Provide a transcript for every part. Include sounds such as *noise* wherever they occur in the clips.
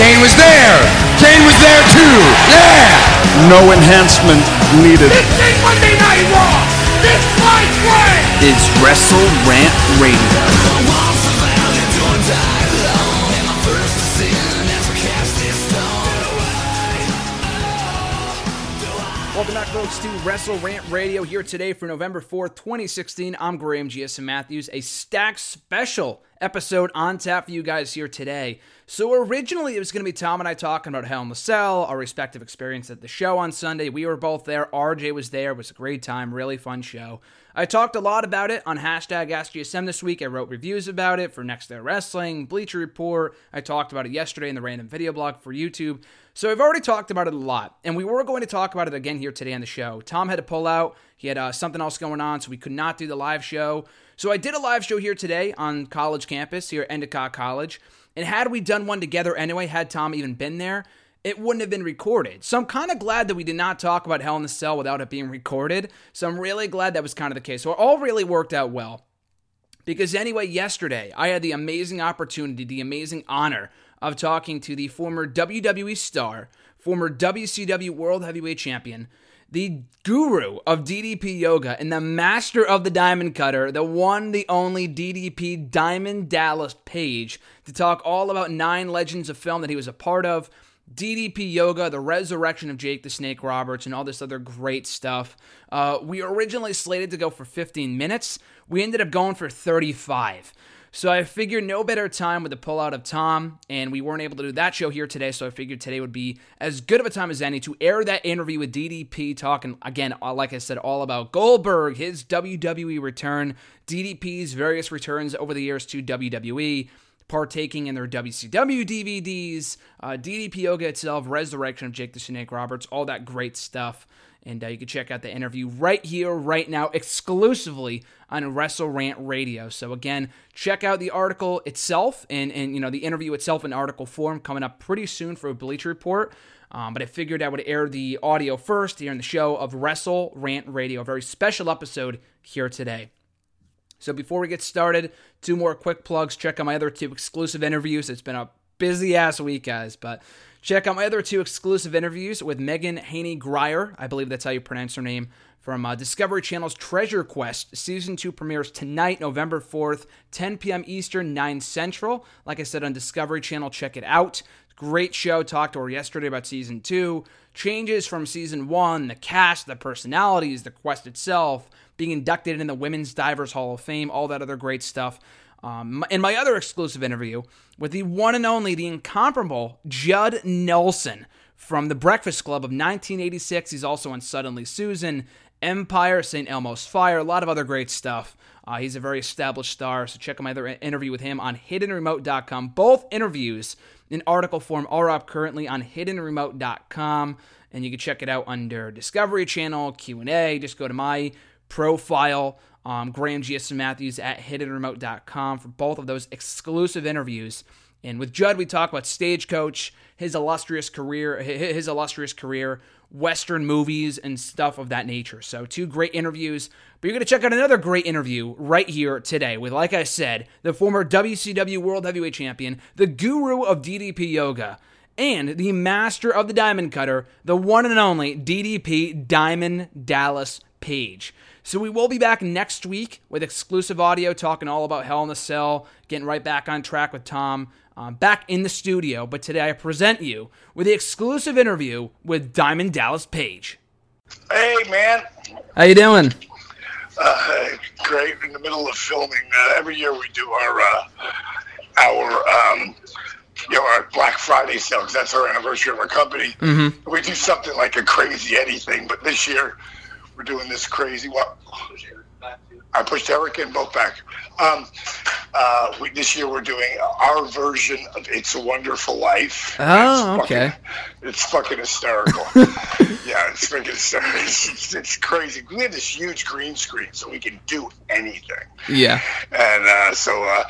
Kane was there. Kane was there too. Yeah. No enhancement needed. This ain't Monday Night Raw. This my way. It's Wrestle Rant Radio. Welcome back, folks, to Wrestle Rant Radio here today for November 4th, 2016. I'm Graham GSM Matthews, a stack special episode on tap for you guys here today. So, originally, it was going to be Tom and I talking about Hell in the Cell, our respective experience at the show on Sunday. We were both there. RJ was there. It was a great time, really fun show. I talked a lot about it on hashtag AskGSM this week. I wrote reviews about it for Next Day Wrestling, Bleacher Report. I talked about it yesterday in the random video blog for YouTube. So I've already talked about it a lot, and we were going to talk about it again here today on the show. Tom had to pull out; he had uh, something else going on, so we could not do the live show. So I did a live show here today on college campus here at Endicott College. And had we done one together anyway, had Tom even been there, it wouldn't have been recorded. So I'm kind of glad that we did not talk about Hell in the Cell without it being recorded. So I'm really glad that was kind of the case. So it all really worked out well. Because anyway, yesterday I had the amazing opportunity, the amazing honor of talking to the former WWE star, former WCW World Heavyweight Champion, the guru of DDP yoga and the master of the diamond cutter, the one, the only DDP Diamond Dallas Page, to talk all about nine legends of film that he was a part of. DDP Yoga, the resurrection of Jake the Snake Roberts, and all this other great stuff. Uh, we originally slated to go for 15 minutes. We ended up going for 35. So I figured no better time with the pullout of Tom, and we weren't able to do that show here today. So I figured today would be as good of a time as any to air that interview with DDP, talking again, uh, like I said, all about Goldberg, his WWE return, DDP's various returns over the years to WWE partaking in their WCW DVDs, uh, DDP Yoga itself, Resurrection of Jake the Snake Roberts, all that great stuff. And uh, you can check out the interview right here, right now, exclusively on Wrestle Rant Radio. So again, check out the article itself and and you know the interview itself in article form coming up pretty soon for a Bleacher Report. Um, but I figured I would air the audio first here in the show of Wrestle Rant Radio, a very special episode here today. So before we get started, two more quick plugs. Check out my other two exclusive interviews. It's been a busy ass week, guys, but check out my other two exclusive interviews with Mehgan Heaney-Grier. I believe that's how you pronounce her name. From uh, Discovery Channel's Treasure Quest. Season 2 premieres tonight, November 4th, 10 p.m. Eastern, 9 Central. Like I said on Discovery Channel, check it out. Great show. Talked to her yesterday about season two. Changes from season one, the cast, the personalities, the quest itself, being inducted in the Women's Divers Hall of Fame, all that other great stuff. Um, in my other exclusive interview with the one and only, the incomparable Judd Nelson from The Breakfast Club of 1986. He's also on Suddenly Susan, Empire, St. Elmo's Fire, a lot of other great stuff. Uh, he's a very established star, so check out my other interview with him on hiddenremote.com. Both interviews in article form are up currently on hiddenremote.com, and you can check it out under Discovery Channel, Q&A. Just go to my profile, um, Graham GSM Matthews at hiddenremote.com for both of those exclusive interviews. And with Judd, we talk about Stagecoach, his illustrious career, his illustrious career, Western movies, and stuff of that nature. So, two great interviews. But you're going to check out another great interview right here today with, like I said, the former WCW World Heavyweight Champion, the guru of DDP Yoga, and the master of the Diamond Cutter, the one and only DDP Diamond Dallas Page. So we will be back next week with exclusive audio talking all about Hell in the Cell, getting right back on track with Tom, um, back in the studio. But today I present you with the exclusive interview with Diamond Dallas Page. Hey, man. How you doing? Uh, great. In the middle of filming, uh, every year we do our uh, our um, you know our Black Friday sale because that's our anniversary of our company. Mm-hmm. We do something like a crazy anything, but this year we're doing this crazy what? I pushed Eric and both back. Um, uh, we, this year we're doing our version of "It's a Wonderful Life." Oh, It's okay. fucking- it's fucking hysterical. *laughs* yeah, it's fucking hysterical. It's, it's crazy. We have this huge green screen, so we can do anything. Yeah. And uh, so uh,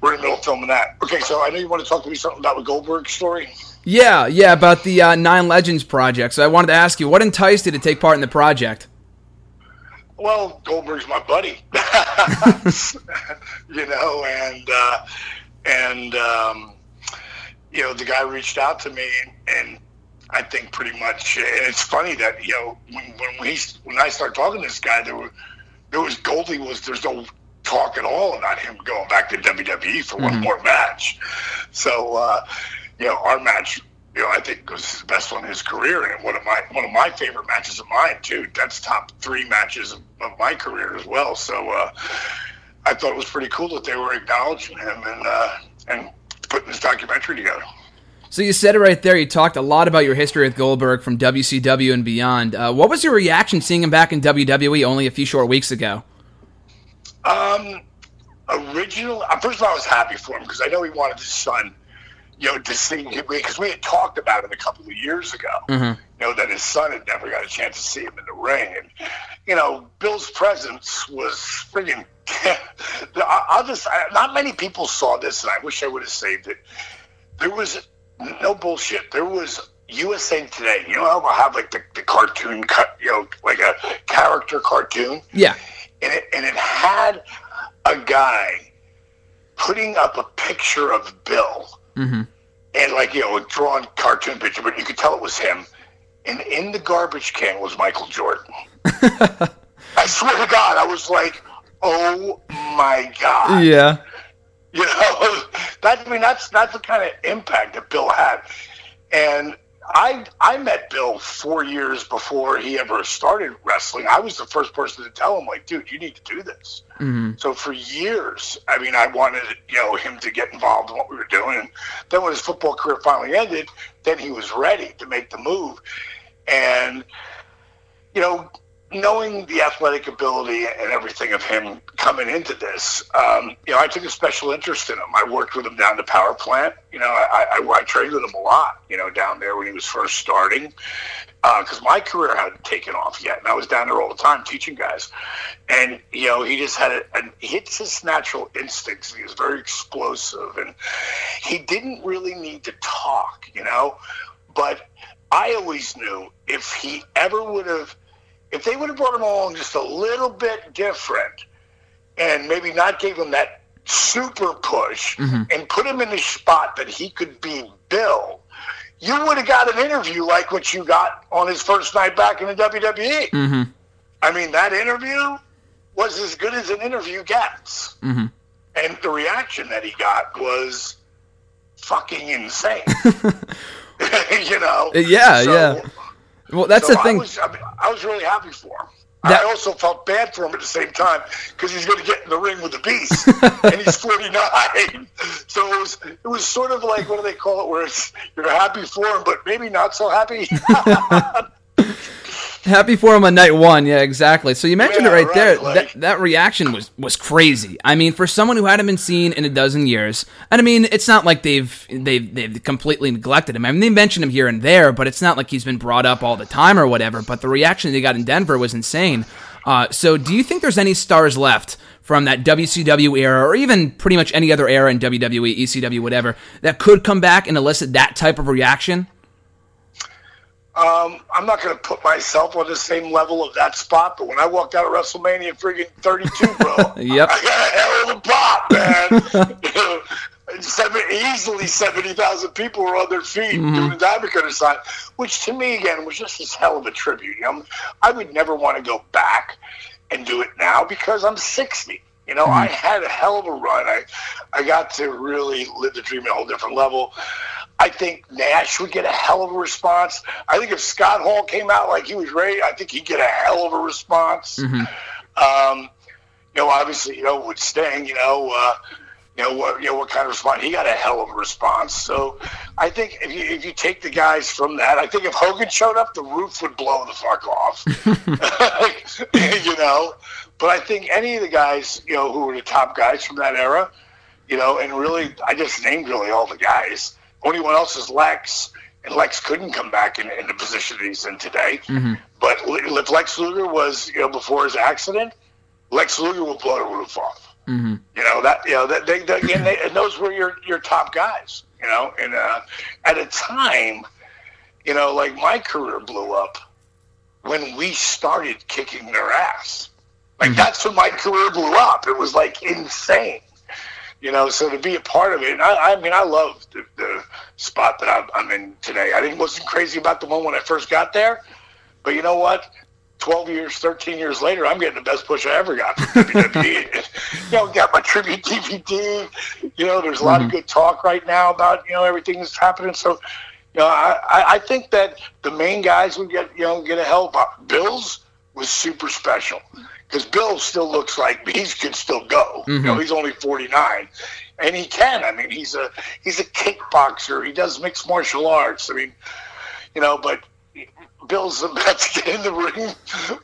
we're in the middle of filming that. Okay, so I know you want to talk to me something about the Goldberg story. Yeah, yeah, about the uh, Nine Legends project. So I wanted to ask you, what enticed you to take part in the project? Well, Goldberg's my buddy, *laughs* you know, and uh, and um, you know the guy reached out to me, and, I think pretty much. And it's funny that you know when when we when I started talking to this guy, there were there was Goldie was there's no talk at all about him going back to WWE for one more match. So uh, you know our match. You know, I think was the best one in his career, and one of my one of my favorite matches of mine too. That's top three matches of, of my career as well. So uh, I thought it was pretty cool that they were acknowledging him and uh, and putting this documentary together. So you said it right there. You talked a lot about your history with Goldberg from WCW and beyond. Uh, what was your reaction seeing him back in WWE only a few short weeks ago? Um, original. uh, First of all, I was happy for him because I know he wanted his son, you know, to see him because we had talked about it a couple of years ago. Mm-hmm. You know that his son had never got a chance to see him in the ring, and you know Bill's presence was freaking. *laughs* I'll just. I, not many people saw this, and I wish I would have saved it. There was no bullshit. There was USA Today. You know how I have like the, the cartoon cut, you know, like a character cartoon Yeah. and it, and it had a guy putting up a picture of Bill, Mm-hmm. and like you know, a drawn cartoon picture, but you could tell it was him. And in the garbage can was Michael Jordan. *laughs* I swear to God, I was like, "Oh my God!" Yeah. You know, *laughs* that I mean, that's that's the kind of impact that Bill had. And I I met Bill four years before he ever started wrestling. I was the first person to tell him, like, dude, you need to do this. Mm-hmm. So for years, I mean, I wanted you know him to get involved in what we were doing. And then when his football career finally ended, then he was ready to make the move. And you know, knowing the athletic ability and everything of him coming into this, um, you know, I took a special interest in him. I worked with him down the power plant. You know, I, I, I trained with him a lot, you know, down there when he was first starting. Because my career hadn't taken off yet, and I was down there all the time teaching guys. And you know, he just had a, a hits his natural instincts. He was very explosive, and he didn't really need to talk, you know. But I always knew if he ever would have if they would have brought him along just a little bit different and maybe not gave him that super push mm-hmm. and put him in the spot that he could be Bill, you would have got an interview like what you got on his first night back in the WWE. Mm-hmm. I mean, that interview was as good as an interview gets. Mm-hmm. And the reaction that he got was fucking insane. *laughs* *laughs* you know? Yeah, So- yeah. Well, that's so the thing. I was, I, mean, I was really happy for him. That- I also felt bad for him at the same time because he's going to get in the ring with the beast, *laughs* and he's 49. So it was it was sort of like what do they call it, where it's you're happy for him, but maybe not so happy. *laughs* Happy for him on night one, yeah, exactly. So you mentioned Yeah, it right, right, there. like- that that reaction was was crazy. I mean, for someone who hadn't been seen in a dozen years, and I mean, it's not like they've they've they've completely neglected him. I mean, they mentioned him here and there, but it's not like he's been brought up all the time or whatever. But the reaction they got in Denver was insane. Uh, so, do you think there's any stars left from that WCW era, or even pretty much any other era in WWE, ECW, whatever, that could come back and elicit that type of reaction? Um, I'm not going to put myself on the same level of that spot, but when I walked out of WrestleMania friggin' 32, bro, *laughs* Yep. I got a hell of a pop, man. *laughs* Seven, easily 70,000 people were on their feet doing the Diamond Cutter sign, which to me, again, was just this hell of a tribute. You know, I would never want to go back and do it now because I'm 60. You know, I had a hell of a run. I, I got to really live the dream at a whole different level. I think Nash would get a hell of a response. I think if Scott Hall came out like he was ready, I think he'd get a hell of a response. Um, you know, obviously, you know, with Sting, you know, uh, you know what you know what kind of response? He got a hell of a response. So i think if you if you take the guys from that i think if hogan showed up the roof would blow the fuck off. *laughs* *laughs* You know? But i think any of the guys you know who were the top guys from that era you know and really i just named really all the guys only one else is lex and lex couldn't come back in, in the position that he's in today Mm-hmm. but if lex luger was you know before his accident lex luger will blow the roof off Mm-hmm. you know that you know that they, they again they, and those were your your top guys. You know, and uh, at a time, you know, like my career blew up when we started kicking their ass. Like that's when my career blew up. It was like insane. You know, so to be a part of it, and I, I mean, I love the, the spot that I'm, I'm in today. I didn't wasn't crazy about the one when I first got there, but you know what? 12 years, 13 years later, I'm getting the best push I ever got from *laughs* WWE. *laughs* you know, got my tribute DVD. You know, there's a lot of mm-hmm. good talk right now about, you know, everything that's happening. So, you know, I, I- I think that the main guys would get, you know, get a help. Uh, Bill's was super special because Bill still looks like he can still go. You know, he's only 49 and he can. I mean, he's a, he's a kickboxer. He does mixed martial arts. I mean, you know, but Bill's about to get in the ring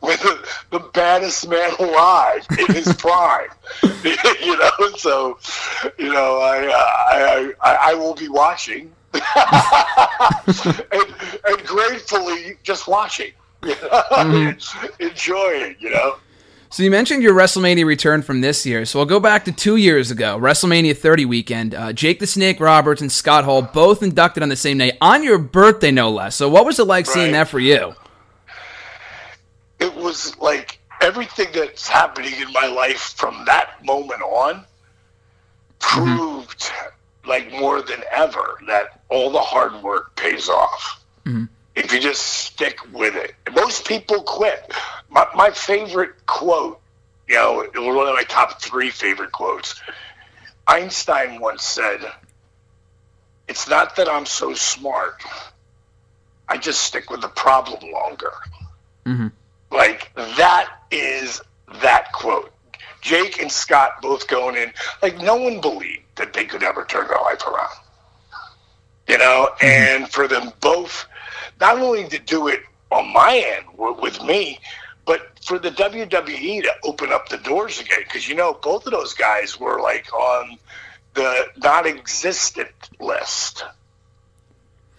with the, the baddest man alive in his *laughs* prime. *laughs* you know, so you know, I uh, I, I I will be watching *laughs* and, and gratefully just watching, you know? enjoying. You know. So you mentioned your WrestleMania return from this year. So I'll go back to two years ago, WrestleMania 30 weekend. Uh, Jake the Snake Roberts and Scott Hall both inducted on the same day, on your birthday, no less. So what was it like seeing that for you? it was like everything that's happening in my life from that moment on proved like more than ever that all the hard work pays off if you just stick with it. Most people quit. My, my favorite quote you know it was one of my top three favorite quotes. Einstein once said it's not that i'm so smart. I just stick with the problem longer. Mm-hmm. Like that is that quote. Jake and Scott both going in like no one believed that they could ever turn their life around. You know, mm-hmm. and for them both, not only to do it on my end with me, but for the WWE to open up the doors again. Because you know, both of those guys were like on the non-existent list.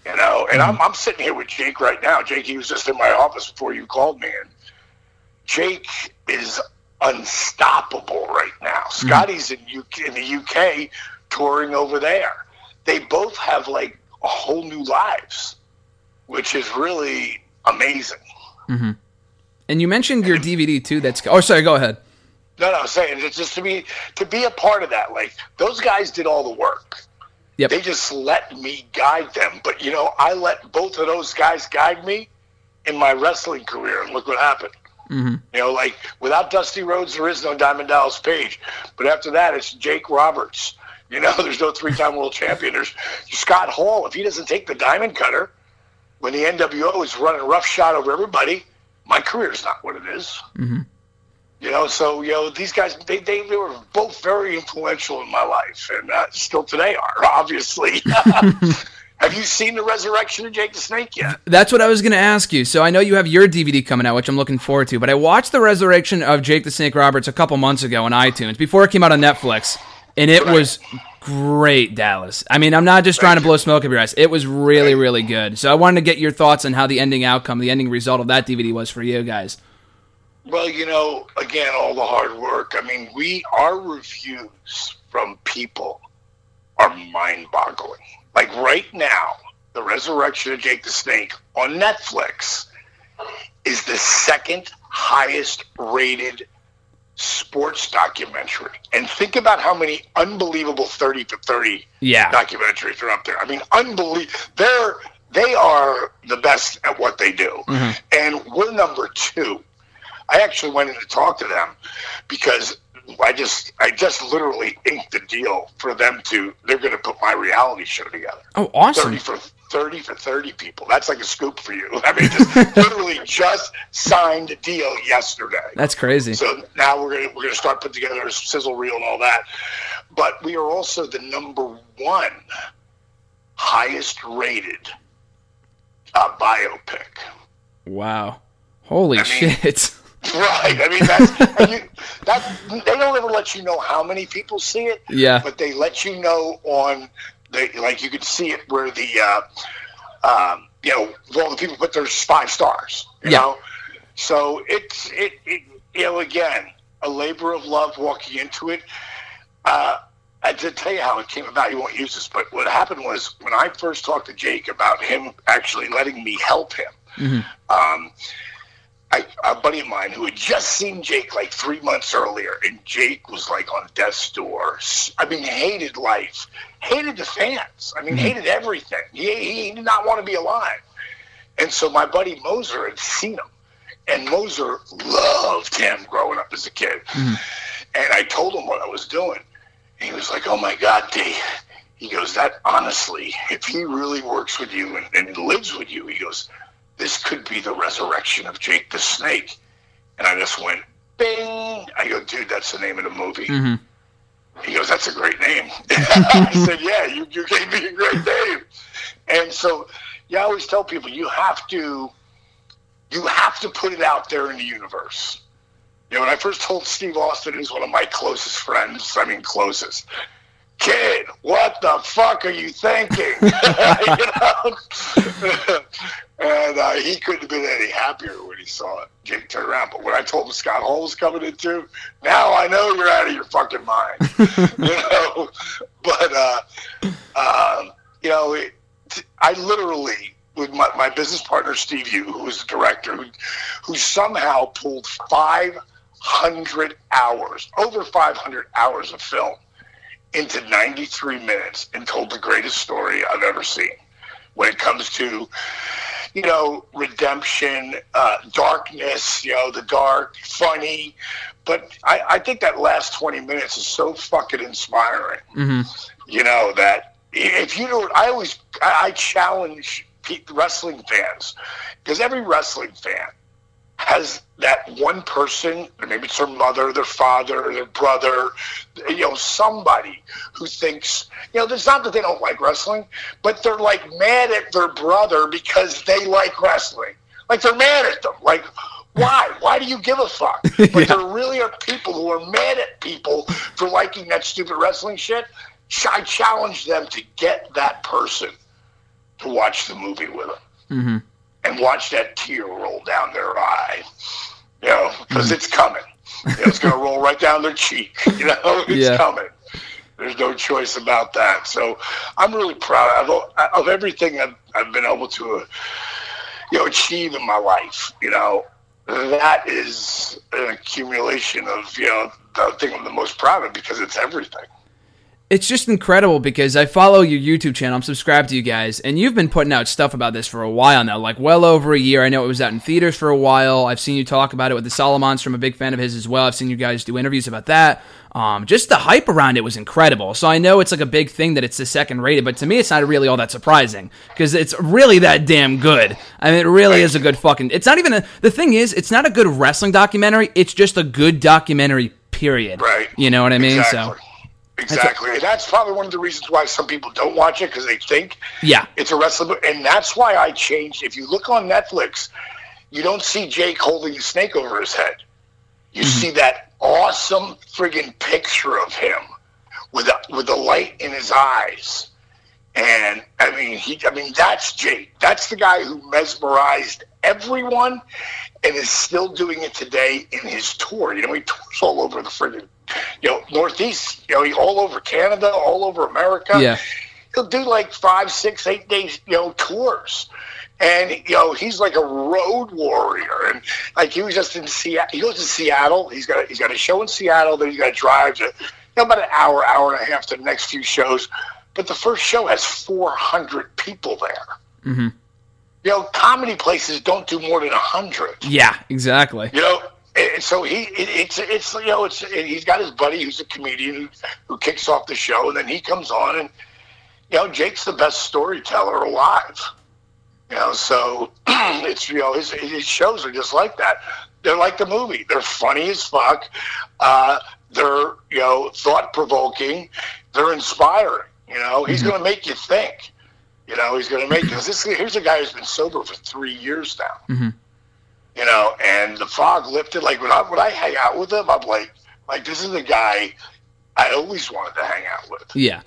You know, and mm-hmm. I'm, I'm sitting here with Jake right now. Jake, he was just in my office before you called me, and Jake is unstoppable right now. Mm-hmm. Scotty's in UK in the UK touring over there. They both have like a whole new lives, which is really amazing. And you mentioned your DVD too. That's oh, sorry. Go ahead. No, no, I'm saying it's just to be to be a part of that. Like those guys did all the work. Yep. They just let me guide them. But you know, I let both of those guys guide me in my wrestling career, and look what happened. Mm-hmm. You know, like without Dusty Rhodes, there is no Diamond Dallas Page. But after that, it's Jake Roberts. You know, *laughs* there's no three-time world champion. There's Scott Hall. If he doesn't take the diamond cutter when the NWO is running roughshod over everybody, my career is not what it is. Mm-hmm. You know, so you know these guys they, they, they were both very influential in my life, and uh, still today are *laughs* obviously. *laughs* Have you seen the resurrection of Jake the Snake yet? That's what I was going to ask you. So I know you have your DVD coming out, which I'm looking forward to. But I watched the resurrection of Jake the Snake Roberts a couple months ago on iTunes before it came out on Netflix, and it Right. was great, Dallas. I mean, I'm not just trying to blow smoke up your ass. It was really, really good. So I wanted to get your thoughts on how the ending outcome, the ending result of that DVD was for you guys. Well, you know, again, all the hard work. I mean, we our reviews from people are mind-boggling. Like right now, the resurrection of Jake the Snake on Netflix is the second highest rated sports documentary. And think about how many unbelievable 30 to 30 Yeah. documentaries are up there. I mean, unbelievable. They're they are the best at what they do, mm-hmm. and we're number two. I actually went in to talk to them because I just I just literally inked the deal for them to. They're going to put my reality show together. Oh, awesome. Thirty for 30 for 30 people. That's like a scoop for you. *laughs* I mean, just *laughs* literally just signed a deal yesterday. That's crazy. So now we're gonna we're gonna start putting together a sizzle reel and all that. But we are also the number one highest rated uh, biopic. Wow. Holy I mean- shit. *laughs* Right. I mean, that's you, that they don't ever let you know how many people see it. Yeah. But they let you know on the like you can see it where the uh, um, you know all the people put their five stars. You Yeah. know. So it's it, it you know again a labor of love walking into it. Uh, I did tell you how it came about. You won't use this, but what happened was when I first talked to Jake about him actually letting me help him. Um, I, a buddy of mine who had just seen Jake like three months earlier, and Jake was like on death's door. I mean, hated life, hated the fans. I mean, mm-hmm. hated everything. He, he did not want to be alive. And so my buddy Moser had seen him, and Moser loved him growing up as a kid. Mm-hmm. And I told him what I was doing. And he was like, "Oh my God, D." He goes, "That honestly, if he really works with you and, and lives with you, he goes." This could be the resurrection of Jake the Snake. And I just went, bing. I go, dude, that's the name of the movie. Mm-hmm. He goes, that's a great name. *laughs* I said, yeah, you, you gave me a great name. And so, yeah, I always tell people you have to, you have to put it out there in the universe. You know, when I first told Steve Austin, who's one of my closest friends, I mean, closest, kid, what the fuck are you thinking? *laughs* *laughs* and uh, he couldn't have been any happier when he saw it. Jake turned around. But when I told him Scott Hall was coming in too, now I know you're out of your fucking mind. *laughs* you know? But, uh, um, you know, it, I literally, with my, my business partner, Steve Yu, who was the director, who, who somehow pulled 500 hours, over 500 hours of film into 93 minutes and told the greatest story I've ever seen when it comes to, you know, redemption, uh, darkness, you know, the dark, funny. But I, I think that last 20 minutes is so fucking inspiring. You know, that if you know, I always, I, I challenge wrestling fans because every wrestling fan has that one person, or maybe it's their mother, their father, their brother, you know, somebody who thinks, you know, it's not that they don't like wrestling, but they're like mad at their brother because they like wrestling. Like they're mad at them. Like, why? Why do you give a fuck? *laughs* But there really are people who are mad at people for liking that stupid wrestling shit. I challenge them to get that person to watch the movie with them mm-hmm. And watch that tear roll down their eye. You know, because it's coming. You know, it's going to roll right down their cheek. *laughs* You know, it's Yeah. coming. There's no choice about that. So I'm really proud of, of everything I've, I've been able to, uh, you know, achieve in my life. You know, that is an accumulation of, you know, the thing I'm the most proud of because it's everything. It's just incredible because I follow your YouTube channel. I'm subscribed to you guys, and you've been putting out stuff about this for a while now, like well over a year. I know it was out in theaters for a while. I've seen you talk about it with the Solomons. I'm a big fan of his as well. I've seen you guys do interviews about that. Um, just the hype around it was incredible. So I know it's like a big thing that it's the second rated, but to me, it's not really all that surprising because it's really that damn good. I mean, it really is a good fucking. It's not even a. The thing is, it's not a good wrestling documentary. It's just a good documentary. Period. Right. You know what I mean? Exactly. So. Exactly. And that's probably one of the reasons why some people don't watch it because they think Yeah. it's a wrestling. And that's why I changed. If you look on Netflix, you don't see Jake holding the snake over his head. You mm-hmm. see that awesome friggin' picture of him with a, with the light in his eyes. And I mean, he. I mean, that's Jake. That's the guy who mesmerized everyone, and is still doing it today in his tour. You know, he tours all over the friggin', you know, Northeast. You know, all over Canada, all over America. Yeah. He'll do like five, six, eight days, you know, tours. And you know he's like a road warrior, and like he was just in Seattle. He goes to Seattle. He's got a, he's got a show in Seattle. Then he's got to drive to you know, about an hour, hour and a half to the next few shows. But the first show has 400 people there. Mm-hmm. You know, comedy places don't do more than 100. Yeah, exactly. You know, and so he it, it's it's you know it's it, he's got his buddy who's a comedian who, who kicks off the show, and then he comes on and you know, Jake's the best storyteller alive. You know, so *clears throat* it's you know his his shows are just like that. They're like the movie. They're funny as fuck. Uh, they're you know thought provoking. They're inspiring. You know, he's going to make you think. You know, he's going to make because this here's a guy who's been sober for three years now. Mhm. You know, and the fog lifted. Like when I when I hang out with him, I'm like, like this is the guy I always wanted to hang out with. Yeah.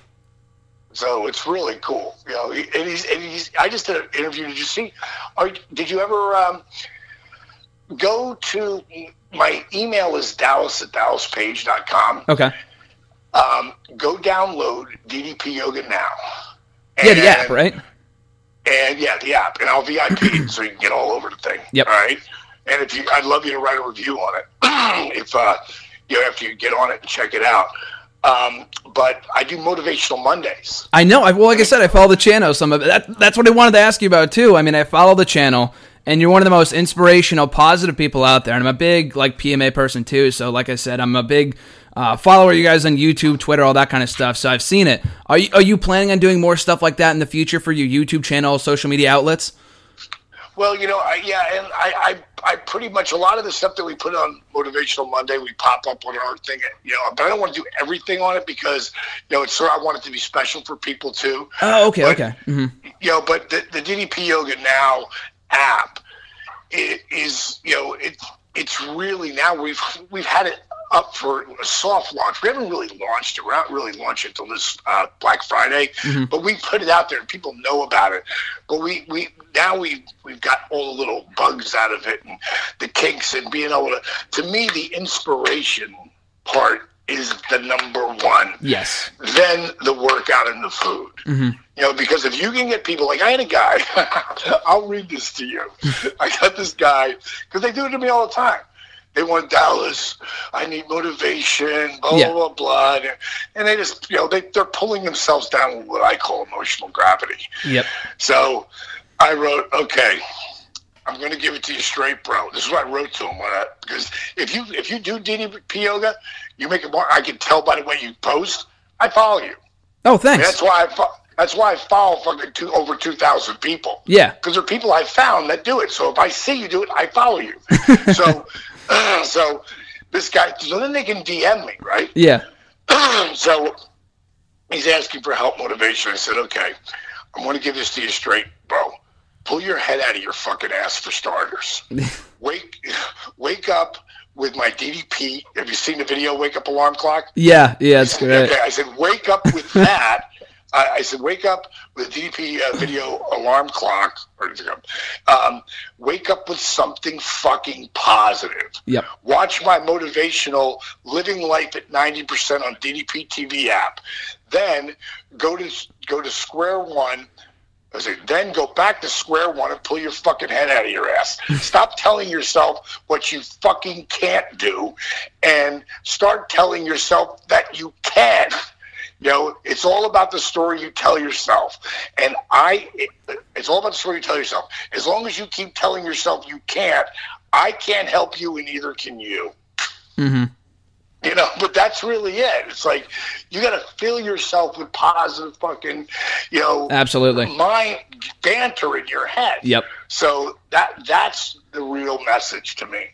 So it's really cool. You know, he- and he's and he's. I just did an interview. Did you see? Are, did you ever um, go to my email is Dallas at DallasPage.com. Okay. Um, go download DDP Yoga now. Yeah, the app, right? And yeah, the app, and I'll VIP so you can get all over the thing. Yep. All right. And if you, I'd love you to write a review on it. *clears throat* if uh, you know, after you get on it and check it out. Um, but I do motivational Mondays. I know. I, well, like I said, I follow the channel. Some of. That, that's what I wanted to ask you about too. I mean, I follow the channel, and you're one of the most inspirational, positive people out there. And I'm a big like PMA person too. So, like I said, I'm a big uh, follower. You guys on YouTube, Twitter, all that kind of stuff. So I've seen it. Are you are you planning on doing more stuff like that in the future for your YouTube channel, social media outlets? Well, you know, I, yeah, and I, I, I pretty much a lot of the stuff that we put on Motivational Monday, we pop up on our thing, you know. But I don't want to do everything on it because, you know, it's sort. I want it to be special for people too. Oh, okay, But- okay. hmm You know, but the, the DDP Yoga Now app i- is, you know, it's it's really now we've we've had it up for a soft launch. We haven't really launched it. We're not really launching it until this uh, Black Friday, but we put it out there and people know about it. But we we now we we've got all the little bugs out of it and the kinks and being able to. To me, the inspiration part is the number one Yes. then the workout and the food. You know, because if you can get people like I had a guy, *laughs* I'll read this to you. *laughs* I got this guy because they do it to me all the time. They want Dallas. I need motivation. Blah Yeah. blah blah. blah. And- And they just, you know, they they're pulling themselves down with what I call emotional gravity. Yep. So I wrote, okay, I'm going to give it to you straight, bro. This is what I wrote to him uh, when I, because if you if you do DDP yoga, you make it more. I can tell by the way you post. I follow you. Oh, thanks. That's why I fo- that's why I follow fucking two, over two thousand people. Yeah. because there are people I found that do it. So if I see you do it, I follow you. *laughs* so *clears throat* so this guy. So then they can DM me, right? Yeah. *clears throat* so he's asking for help, motivation. I said, okay, I'm going to give this to you straight, bro. Pull your head out of your fucking ass for starters. *laughs* wake, wake up with my DDP. Have you seen the video? Wake up alarm clock. Yeah. Yeah. it's *laughs* great. Okay, I said, wake up with that. I, I said, wake up with DDP uh, video *laughs* alarm clock. Or does it go? Um, wake up with something fucking positive. Yep. Watch my motivational Living Life at 90% on DDP TV app. Then go to go to square one. I said, then go back to square one and pull your fucking head out of your ass. *laughs* Stop telling yourself what you fucking can't do and start telling yourself that you can. You know, it's all about the story you tell yourself. And I, it, it's all about the story you tell yourself. As long as you keep telling yourself you can't, I can't help you and neither can you. hmm *laughs* You know, but that's really it. It's like you got to fill yourself with positive fucking, you know, Absolutely. mind banter in your head. Yep. So that that's the real message to me.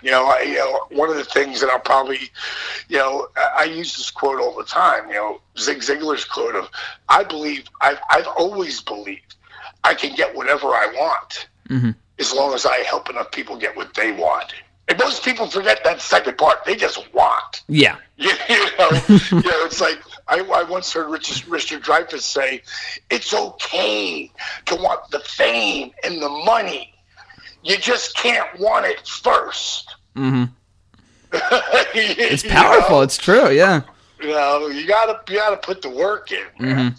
You know, I, you know, one of the things that I'll probably, you know, I, I use this quote all the time. You know, Zig Ziglar's quote of, "I believe I've I've always believed I can get whatever I want Mhm. as long as I help enough people get what they want." And most people forget that second part. They just want. Yeah. You, *laughs* you know, you know, it's like I, I once heard Richard, Richard Dreyfuss say, "It's okay to want the fame and the money. You just can't want it first. hmm *laughs* it's powerful. It's true. Yeah. You know, you gotta you gotta put the work in. man.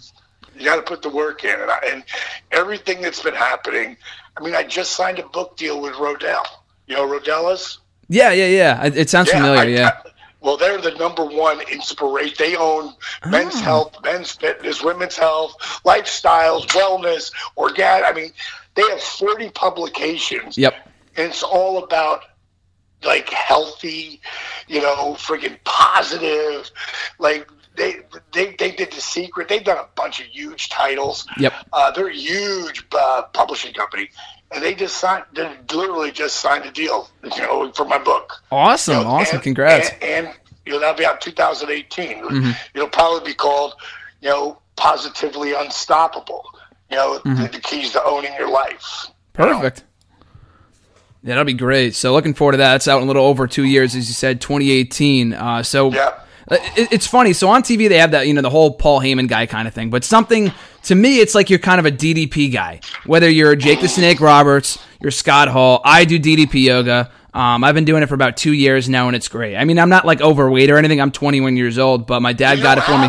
You gotta put the work in, and, I, and everything that's been happening. I mean, I just signed a book deal with Rodale. You know, Rodellas. Yeah. Yeah. Yeah. It, sounds familiar. I- yeah. I- well, they're the number one inspiration. They own men's Oh. health, men's fitness, women's health, lifestyles, wellness, organic. I mean, they have 40 publications. Yep. And it's all about like healthy, you know, freaking positive. Like they they they did the secret. They've done a bunch of huge titles. Yep. Uh, they're a huge uh, publishing company, and they just signed. They literally just signed a deal, you know, for my book. Awesome, You know, awesome, and- congrats. And, and you know that'll be out 2018. Mm-hmm. It'll probably be called, you know, positively unstoppable. You know, Mm-hmm. the, the keys to owning your life. you know? Perfect. Yeah, that'll be great. So looking forward to that. It's out in a little over two years, as you said, 2018. Uh, so. It, it's funny. So on TV they have that, you know, the whole Paul Heyman guy kind of thing. But something to me, it's like you're kind of a DDP guy. Whether you're Jake the Snake Roberts, you're Scott Hall. I do DDP yoga. Um, I've been doing it for about two years now, and it's great. I mean, I'm not like overweight or anything. I'm 21 years old, but my dad You got it for me.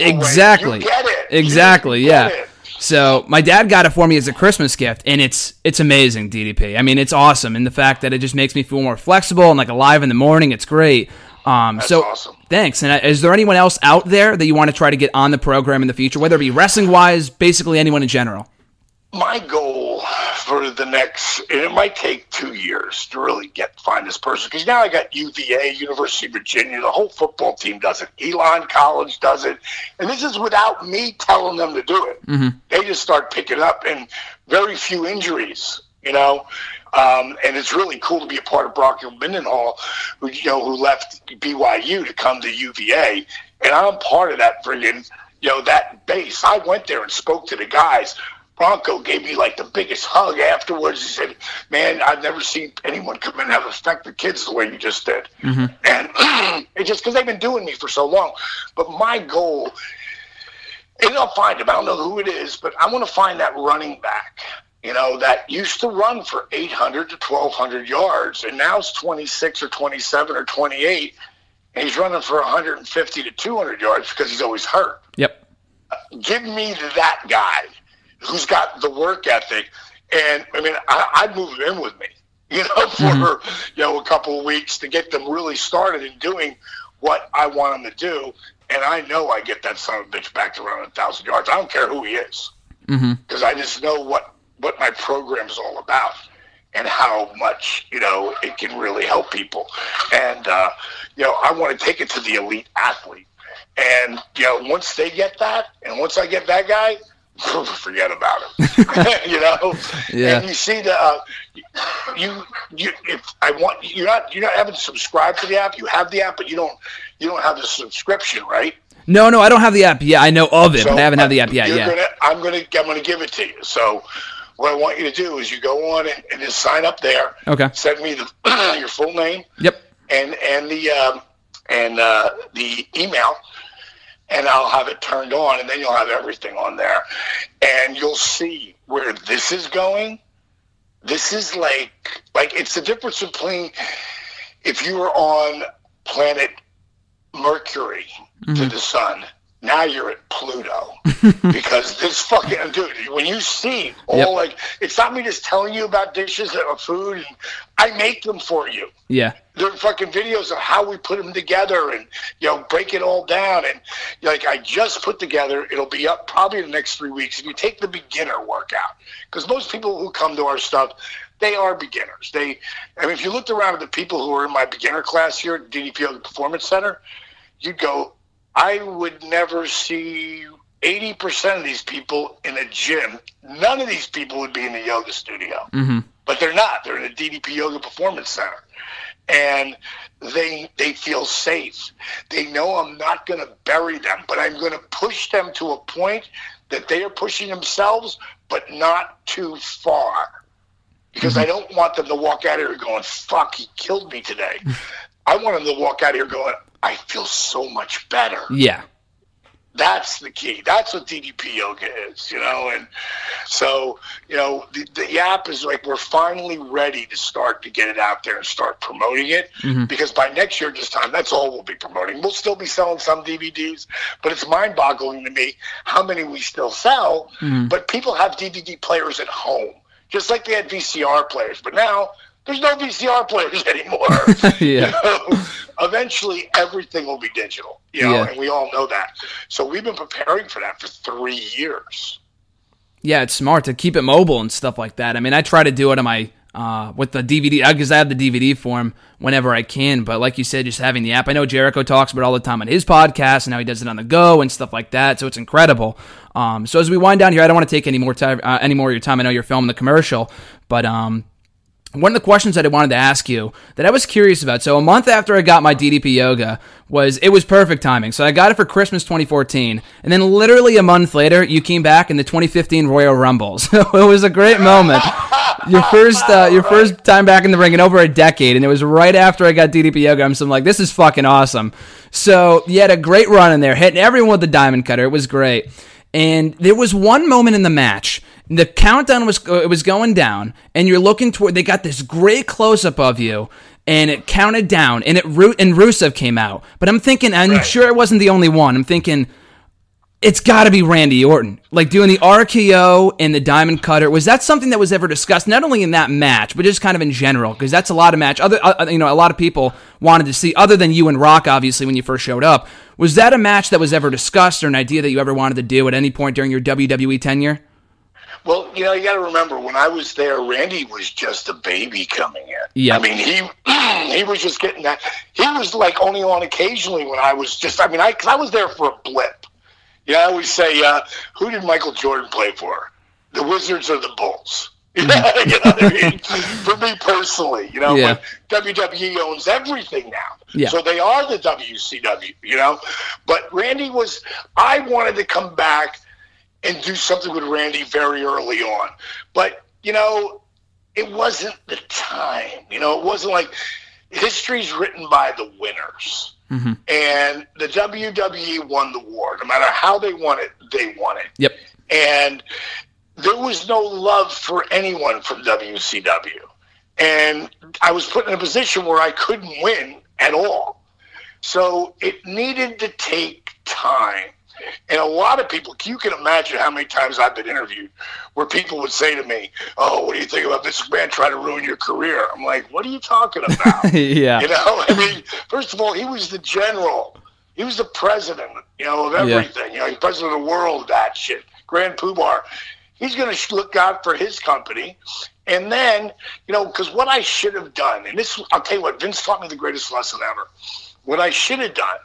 Exactly. You it. You Exactly. get yeah. So my dad got it for me as a Christmas gift, and it's it's amazing DDP. I mean, it's awesome, and the fact that it just makes me feel more flexible and like alive in the morning. It's great. Um, so awesome. thanks. And uh, is there anyone else out there that you want to try to get on the program in the future, whether it be wrestling wise, basically anyone in general? my goal for the next and it might take two years to really get find this person because now I got UVA, University of Virginia, the whole football team does it. Elon College does it, and this is without me telling them to do it. They just start picking up, and very few injuries. You know, um, and it's really cool to be a part of Bronco Mendenhall, who you know who left BYU to come to UVA, and I'm part of that friggin' you know that base. I went there and spoke to the guys. Bronco gave me like the biggest hug afterwards. He said, "Man, I've never seen anyone come in and have affect the kids the way you just did." And *clears throat* it's just because they've been doing me for so long. But my goal, and I'll find him. I don't know who it is, but I want to find that running back. You know that used to run for 800 to 1200 yards, and now it's 26 or 27 or 28, and he's running for 150 to 200 yards because he's always hurt Yep. give me that guy who's got the work ethic. And I mean, I, I'd move him in with me, *laughs* you know, for mm-hmm. you know a couple of weeks to get them really started in doing what I want them to do. And I know I get that son of a bitch back to running a thousand yards. I don't care who he is, mm-hmm. because I just know what what my program is all about and how much you know it can really help people. And uh, you know, I want to take it to the elite athlete. And you know, once they get that, and once I get that guy, *laughs* forget about it. *laughs* you know. *laughs* Yeah. And you see the uh, you you if I want you're not you're not having to subscribe to the app. You have the app, but you don't you don't have the subscription, right? No, no, I don't have the app. Yeah, I know of it, So, but I haven't had the app yet. Yeah. Gonna, I'm gonna I'm gonna give it to you. So what I want you to do is you go on and, just sign up there. Okay. Send me the *clears throat* your full name Yep. and and the um, and uh, the email, and I'll have it turned on, and then you'll have everything on there, and you'll see where this is going. This is like like it's the difference between if you were on planet Mercury to the sun. Now you're at Pluto *laughs* because this fucking dude. When you see all Yep. like, it's not me just telling you about dishes of uh, food. And I make them for you Yeah. there are fucking videos of how we put them together and you know break it all down and like I just put together it'll be up probably in the next three weeks if you take the beginner workout because most people who come to our stuff they are beginners they I mean if you looked around at the people who are in my beginner class here at DDP Yoga Performance Center you'd go I would never see 80% of these people in a gym none of these people would be in the yoga studio mm-hmm. but they're not. They're in a DDP Yoga Performance Center, and they they feel safe. They know I'm not going to bury them, but I'm going to push them to a point that they are pushing themselves, but not too far. Because I mm-hmm. don't want them to walk out of here going, "Fuck, he killed me today." *laughs* I want them to walk out of here going, "I feel so much better." Yeah. that's the key. That's what DDP yoga is, you know. And so, you know, the, the app is like we're finally ready to start to get it out there and start promoting it. Mm-hmm. Because by next year, this time, that's all we'll be promoting. We'll still be selling some DVDs, but it's mind-boggling to me how many we still sell. Mm-hmm. But people have DVD players at home, just like they had VCR players. But now. There's no VCR players *laughs* anymore. *laughs* Yeah. You know, eventually, everything will be digital. You know, Yeah. and we all know that. So we've been preparing for that for three years. Yeah, it's smart to keep it mobile and stuff like that. I mean, I try to do it on my uh, with the DVD because I have the DVD form whenever I can. But like you said, just having the app. I know Jericho talks about all the time on his podcast, and how he does it on the go and stuff like that. So it's incredible. Um, so as we wind down here, I don't want to take any more time, uh, any more of your time. I know you're filming the commercial, but um, one of the questions that I wanted to ask you that I was curious about. So a month after I got my DDP yoga was it was perfect timing. So I got it for Christmas 2014, and then literally a month later, you came back in the 2015 Royal Rumble. *laughs* So it was a great moment. Your first, uh, your first time back in the ring in over a decade, and it was right after I got DDP yoga. I'm so I'm like, this is fucking awesome. So you had a great run in there, hitting everyone with the diamond cutter. It was great. And there was one moment in the match the countdown was uh, it was going down, and you're looking toward. They got this great close up of you, and it counted down, and it and Rusev came out. But I'm thinking, I'm right. sure it wasn't the only one. I'm thinking. It's got to be Randy Orton, like doing the RKO and the Diamond Cutter. Was that something that was ever discussed, not only in that match, but just kind of in general? Because that's a lot of match. Other, uh, you know, a lot of people wanted to see, other than you and Rock, obviously, when you first showed up. Was that a match that was ever discussed, or an idea that you ever wanted to do at any point during your WWE tenure? Well, you know, you got to remember when I was there, Randy was just a baby coming in. Yeah. I mean, he *clears throat* he was just getting that. He was like only on occasionally when I was just. I mean, I because I was there for a blip. Yeah, you know, I always say, uh, who did Michael Jordan play for? The Wizards or the Bulls? *laughs* you know I mean? For me personally, you know, yeah. WWE owns everything now. Yeah. So they are the WCW, you know. But Randy was I wanted to come back and do something with Randy very early on. But, you know, it wasn't the time. You know, it wasn't like history's written by the winners. Mm-hmm. And the WWE won the war. No matter how they won it, they won it. Yep. And there was no love for anyone from WCW. And I was put in a position where I couldn't win at all. So it needed to take time and a lot of people, you can imagine how many times I've been interviewed where people would say to me, Oh, what do you think about this man trying to ruin your career? I'm like, What are you talking about? *laughs* yeah. You know, I mean, first of all, he was the general, he was the president, you know, of everything. Yeah. You know, he's president of the world, that shit. Grand Poobah. He's going to look out for his company. And then, you know, because what I should have done, and this, I'll tell you what, Vince taught me the greatest lesson ever. What I should have done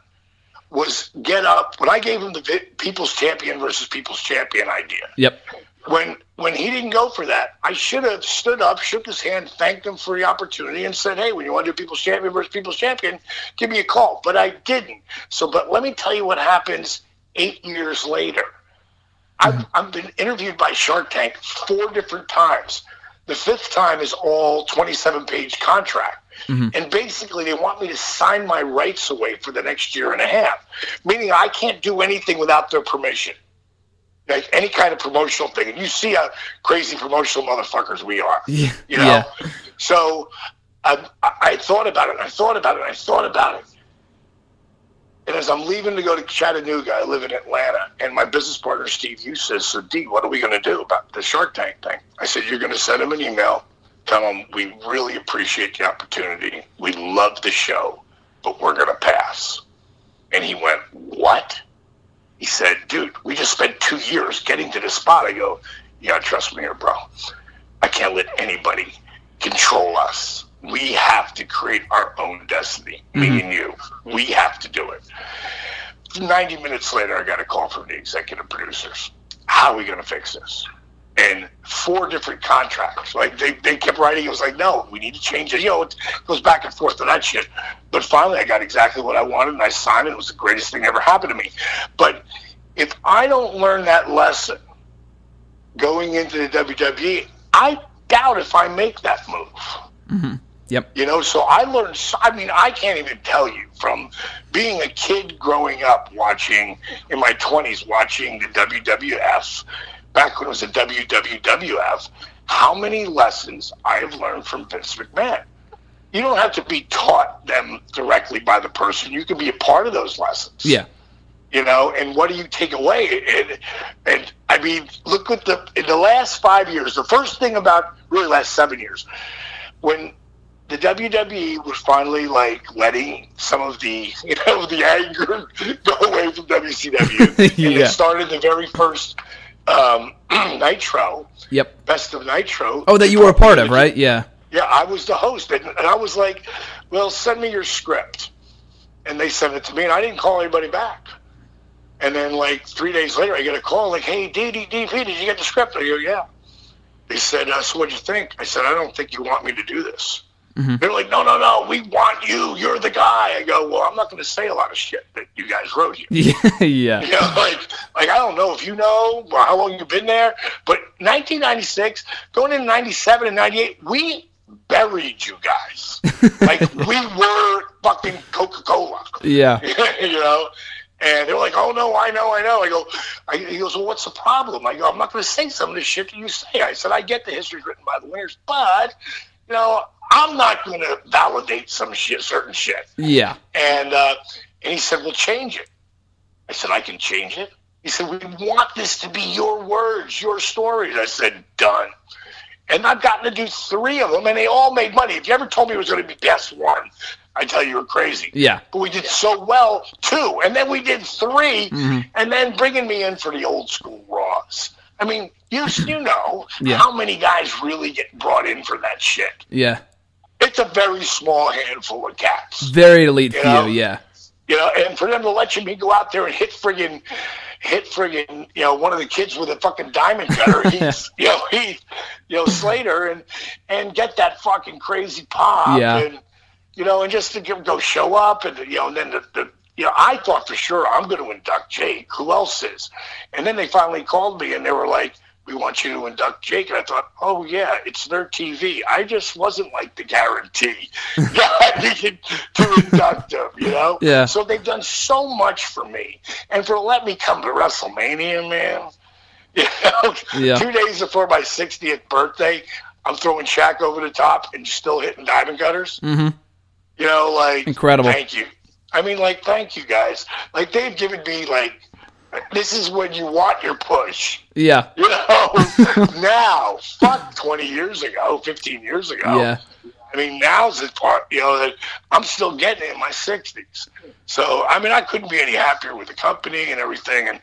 was get up when I gave him the People's Champion versus People's Champion idea. Yep. When when he didn't go for that, I should have stood up, shook his hand, thanked him for the opportunity, and said, "Hey, when you want to do People's Champion versus People's Champion, give me a call." But I didn't. So, but let me tell you what happens eight years later. I've, mm-hmm. I've been interviewed by Shark Tank four different times. The fifth time is all 27 page contract. Mm-hmm. And basically, they want me to sign my rights away for the next year and a half, meaning I can't do anything without their permission. Like any kind of promotional thing. And you see how crazy promotional motherfuckers we are. *laughs* Yeah. You know? Yeah. So I, I thought about it, I thought about it, I thought about it. And as I'm leaving to go to Chattanooga, I live in Atlanta, and my business partner, Steve Hughes, says, So, D, what are we going to do about the Shark Tank thing? I said, You're going to send him an email tell them we really appreciate the opportunity. We love the show, but we're going to pass. And he went, What? He said, Dude, we just spent two years getting to this spot. I go, Yeah, trust me here, bro. I can't let anybody control us. We have to create our own destiny, mm-hmm. me and you. We have to do it. 90 minutes later, I got a call from the executive producers. How are we going to fix this? And four different contracts. Like they, they kept writing, it was like, no, we need to change it. You know, it goes back and forth to that shit. But finally, I got exactly what I wanted, and I signed it. It was the greatest thing ever happened to me. But if I don't learn that lesson going into the WWE, I doubt if I make that move. Mm-hmm. Yep. You know, so I learned. I mean, I can't even tell you from being a kid growing up watching in my twenties, watching the WWF back when it was a WWWF, how many lessons I have learned from Vince McMahon. You don't have to be taught them directly by the person. You can be a part of those lessons. Yeah. You know, and what do you take away? And, and I mean, look at the in the last five years. The first thing about really last seven years, when the WWE was finally like letting some of the *laughs* you know the anger go away from WCW, *laughs* yeah. and it started the very first um, *clears throat* Nitro. Yep. Best of Nitro. Oh, that you were a part of, right? Yeah. Yeah, I was the host, and, and I was like, "Well, send me your script," and they sent it to me, and I didn't call anybody back. And then, like three days later, I get a call like, "Hey, DD, DP, did you get the script?" I go, "Yeah." They said, uh, "So what'd you think?" I said, "I don't think you want me to do this." Mm-hmm. They're like, "No, no, no, we want you. You're the guy." I go, "Well, I'm not going to say a lot of shit that you guys wrote here." Yeah, *laughs* yeah. You know, like, like I don't know if you know or how long you've been there, but 1996, going into 97 and 98, we buried you guys. *laughs* like we were fucking Coca Cola. Yeah. *laughs* you know. And they're like, "Oh no, I know, I know." I go, I, he goes, "Well, what's the problem?" I go, "I'm not going to say some of the shit that you say." I said, "I get the history's written by the winners, but you know, I'm not going to validate some shit, certain shit." Yeah. And uh, and he said, "Well, change it." I said, "I can change it." He said, "We want this to be your words, your stories." I said, "Done." And I've gotten to do three of them, and they all made money. If you ever told me it was going to be best one, I tell you, you were crazy. Yeah. But we did so well two, and then we did 3 Mm-hmm. and then bringing me in for the old school Raws. I mean, you you know *laughs* Yeah. how many guys really get brought in for that shit. Yeah. It's a very small handful of cats. Very elite few. know? Yeah. You know, and for them to let you me go out there and hit friggin' hit friggin' you know one of the kids with a fucking diamond cutter, *laughs* he's you know he you know Slater and and get that fucking crazy pop Yeah. and you know and just to give, go show up and you know and then the, the you know I thought for sure I'm going to induct Jake. Who else is? And then they finally called me and they were like. We want you to induct Jake. And I thought, oh, yeah, it's their TV. I just wasn't like the guarantee. *laughs* Yeah, I needed to induct him, you know? Yeah. So they've done so much for me. And for let me come to WrestleMania, man, *laughs* you know, Yeah. two days before my 60th birthday, I'm throwing Shaq over the top and still hitting diamond cutters. Mm-hmm. You know, like Incredible. Thank you. I mean, like, thank you guys. Like they've given me like, this is when you want your push. Yeah. *laughs* You know, now, fuck 20 years ago, 15 years ago. Yeah. I mean, now's the part, you know, that I'm still getting in my 60s. So, I mean, I couldn't be any happier with the company and everything. And,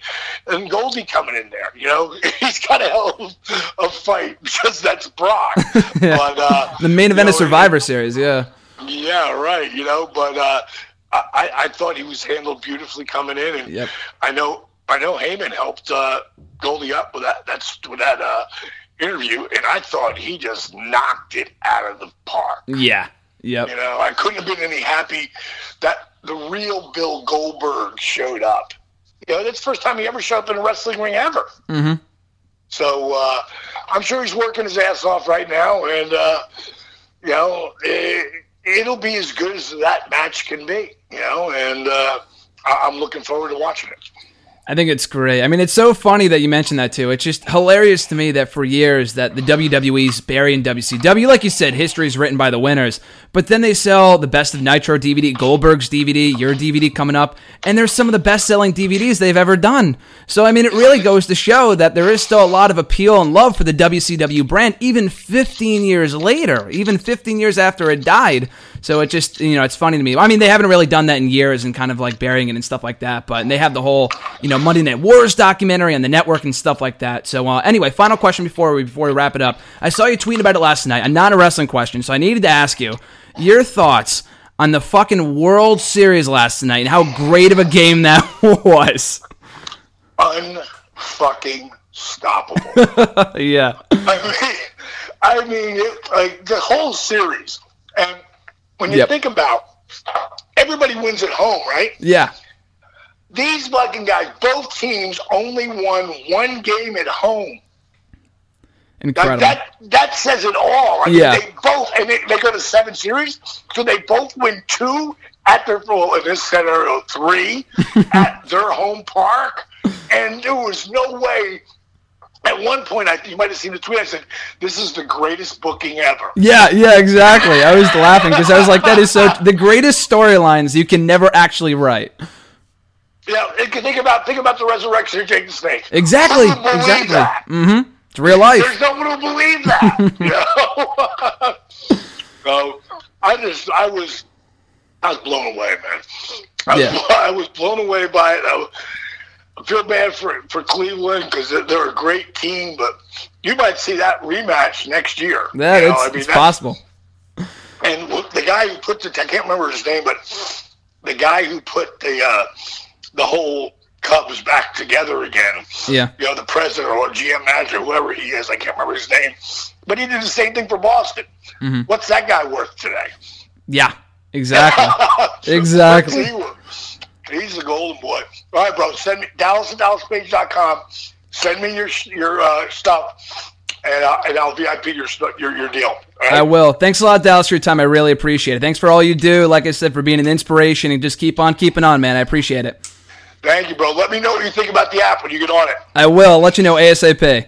and Goldie coming in there, you know, *laughs* he's got a hell of a fight because that's Brock. *laughs* But, uh, The main event of Survivor Series. Yeah. yeah, right. You know, but uh, I, I thought he was handled beautifully coming in, and Yep. I know I know Heyman helped uh, Goldie up with that that's with that uh, interview, and I thought he just knocked it out of the park. Yeah. Yep. You know, I couldn't have been any happy that the real Bill Goldberg showed up. You know, that's the first time he ever showed up in a wrestling ring ever. Mm-hmm. So uh, I'm sure he's working his ass off right now, and uh, you know it, it'll be as good as that match can be. You know, and uh, I- I'm looking forward to watching it. I think it's great. I mean, it's so funny that you mentioned that too. It's just hilarious to me that for years that the WWE's burying WCW. Like you said, history is written by the winners. But then they sell the best of Nitro DVD, Goldberg's DVD, your DVD coming up, and there's some of the best-selling DVDs they've ever done. So I mean, it really goes to show that there is still a lot of appeal and love for the WCW brand, even 15 years later, even 15 years after it died. So it just, you know, it's funny to me. I mean, they haven't really done that in years and kind of like burying it and stuff like that. But they have the whole, you know, Monday Night Wars documentary on the network and stuff like that. So uh, anyway, final question before we before we wrap it up. I saw you tweet about it last night, a not a wrestling question, so I needed to ask you your thoughts on the fucking World Series last night and how great of a game that *laughs* was. Unfucking stoppable. *laughs* yeah, I mean, I mean, it, like the whole series. And when you Yep. think about, everybody wins at home, right? yeah, These fucking guys, both teams only won one game at home. Like incredible. that that says it all. I mean, Yeah. they both and they, they go to seven series, so they both win two at their well in this scenario three *laughs* at their home park, and there was no way. At one point, I you might have seen the tweet. I said, "This is the greatest booking ever." Yeah, yeah, exactly. I was laughing because I was like, that is so the greatest storylines you can never actually write. Yeah, think about think about the resurrection of Jake the Snake. Exactly, Who would believe exactly. that? Mm-hmm. It's real life. There's no one who believe that. *laughs* you know? *laughs* so I just I was I was blown away, man. I, was, Yeah. I was blown away by it. I, was- I feel bad for for Cleveland because they're, a great team, but you might see that rematch next year. Yeah, you know? it's, I mean, it's possible. guy who put the I can't remember his name, but the guy who put the uh, the whole Cubs back together again. Yeah. You know, the president or GM manager, whoever he is, I can't remember his name. But he did the same thing for Boston. Mm-hmm. What's that guy worth today? Yeah, exactly. *laughs* exactly. He He's the golden boy. All right, bro. Send me Dallas at DallasPage.com. Send me your your uh, stuff, and, uh, and I'll VIP your your, your deal. Right? I will. Thanks a lot, Dallas, for your time. I really appreciate it. Thanks for all you do. Like I said, for being an inspiration and just keep on keeping on, man. I appreciate it. Thank you, bro. Let me know what you think about the app when you get on it. I will. I'll let you know ASAP.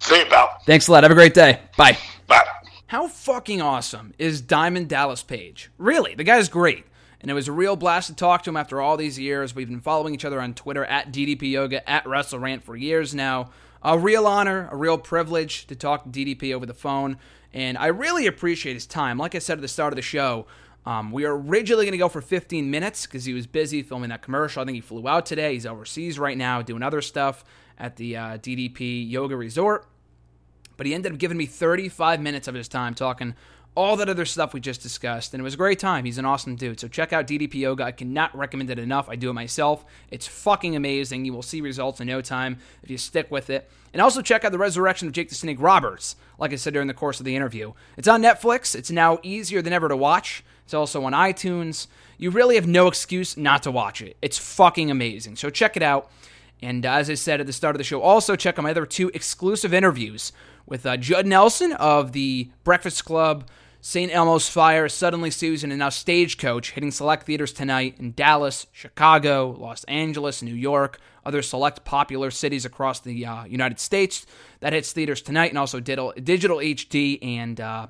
See you, pal. Thanks a lot. Have a great day. Bye. Bye. How fucking awesome is Diamond Dallas Page? Really, the guy's great. And it was a real blast to talk to him after all these years. We've been following each other on Twitter at DDP Yoga, at WrestleRant for years now. A real honor, a real privilege to talk to DDP over the phone. And I really appreciate his time. Like I said at the start of the show, um, we were originally going to go for 15 minutes because he was busy filming that commercial. I think he flew out today. He's overseas right now doing other stuff at the uh, DDP Yoga Resort. But he ended up giving me 35 minutes of his time talking all that other stuff we just discussed. And it was a great time. He's an awesome dude. So check out DDP Yoga. I cannot recommend it enough. I do it myself. It's fucking amazing. You will see results in no time if you stick with it. And also check out The Resurrection of Jake the Snake Roberts, like I said during the course of the interview. It's on Netflix. It's now easier than ever to watch. It's also on iTunes. You really have no excuse not to watch it. It's fucking amazing. So check it out. And as I said at the start of the show, also check out my other two exclusive interviews with uh, Judd Nelson of the Breakfast Club, St. Elmo's Fire, Suddenly Susan, and now Stagecoach, hitting select theaters tonight in Dallas, Chicago, Los Angeles, New York, other select popular cities across the uh, United States. That hits theaters tonight, and also digital, digital HD and uh,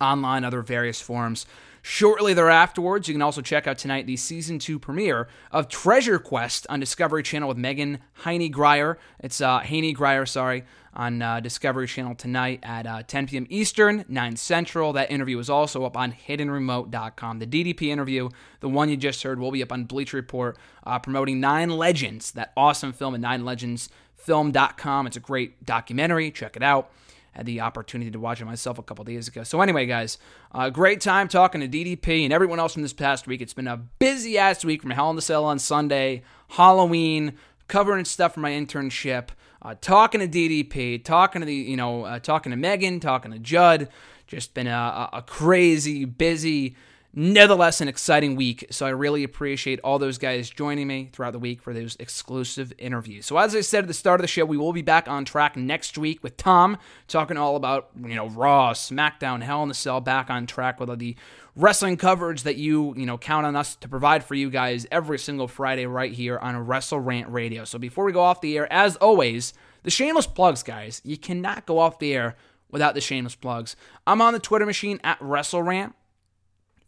online, other various forms. Shortly thereafterwards, you can also check out tonight the season two premiere of Treasure Quest on Discovery Channel with Mehgan Heine Grier. It's uh, Heaney-Grier, sorry, on uh, Discovery Channel tonight at uh, 10 p.m. Eastern, 9 Central. That interview is also up on HiddenRemote.com. The DDP interview, the one you just heard, will be up on Bleacher Report, uh, promoting Nine Legends, that awesome film at NineLegendsFilm.com. It's a great documentary. Check it out had the opportunity to watch it myself a couple days ago. So anyway, guys, uh, great time talking to DDP and everyone else from this past week. It's been a busy ass week from Hell in the Cell on Sunday, Halloween, covering stuff for my internship, uh, talking to DDP, talking to the you know, uh, talking to Mehgan, talking to Judd. Just been a, a crazy, busy nevertheless an exciting week. So I really appreciate all those guys joining me throughout the week for those exclusive interviews. So as I said at the start of the show, we will be back on track next week with Tom talking all about, you know, Raw, SmackDown, Hell in the Cell, back on track with all the wrestling coverage that you, you know, count on us to provide for you guys every single Friday right here on Wrestle Rant Radio. So before we go off the air, as always, the shameless plugs, guys. You cannot go off the air without the shameless plugs. I'm on the Twitter machine at WrestleRant.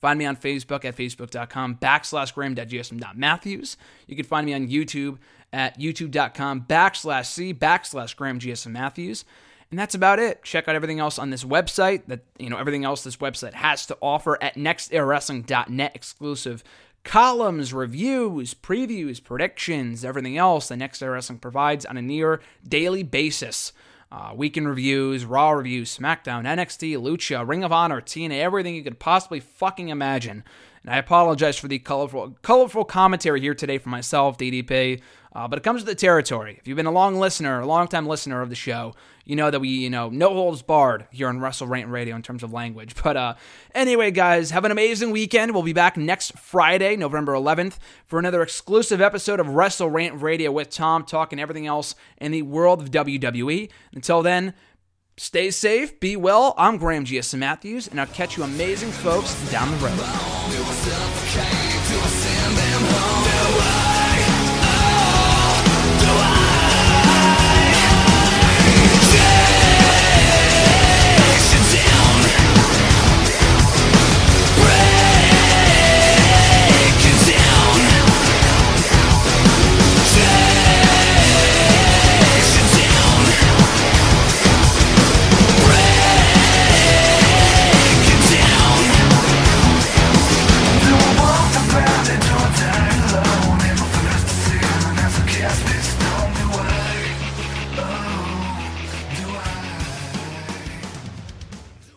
Find me on Facebook at facebook.com backslash graham.gsm.matthews. You can find me on YouTube at youtube.com backslash c backslash graham Matthews. And that's about it. Check out everything else on this website that, you know, everything else this website has to offer at nextairwrestling.net exclusive columns, reviews, previews, predictions, everything else that Next Air Wrestling provides on a near daily basis uh, weekend reviews, Raw reviews, SmackDown, NXT, Lucha, Ring of Honor, TNA, everything you could possibly fucking imagine. And I apologize for the colorful, colorful commentary here today for myself, DDP. Uh, but it comes with the territory. If you've been a long listener, a long time listener of the show, you know that we, you know, no holds barred here on Wrestle Rant Radio in terms of language. *laughs* But uh, anyway, guys, have an amazing weekend. We'll be back next Friday, November 11th, for another exclusive episode of Wrestle Rant Radio with Tom, talking everything else in the world of WWE. Until then, stay safe, be well. I'm Graham G.S. Matthews, and I'll catch you amazing folks down the road.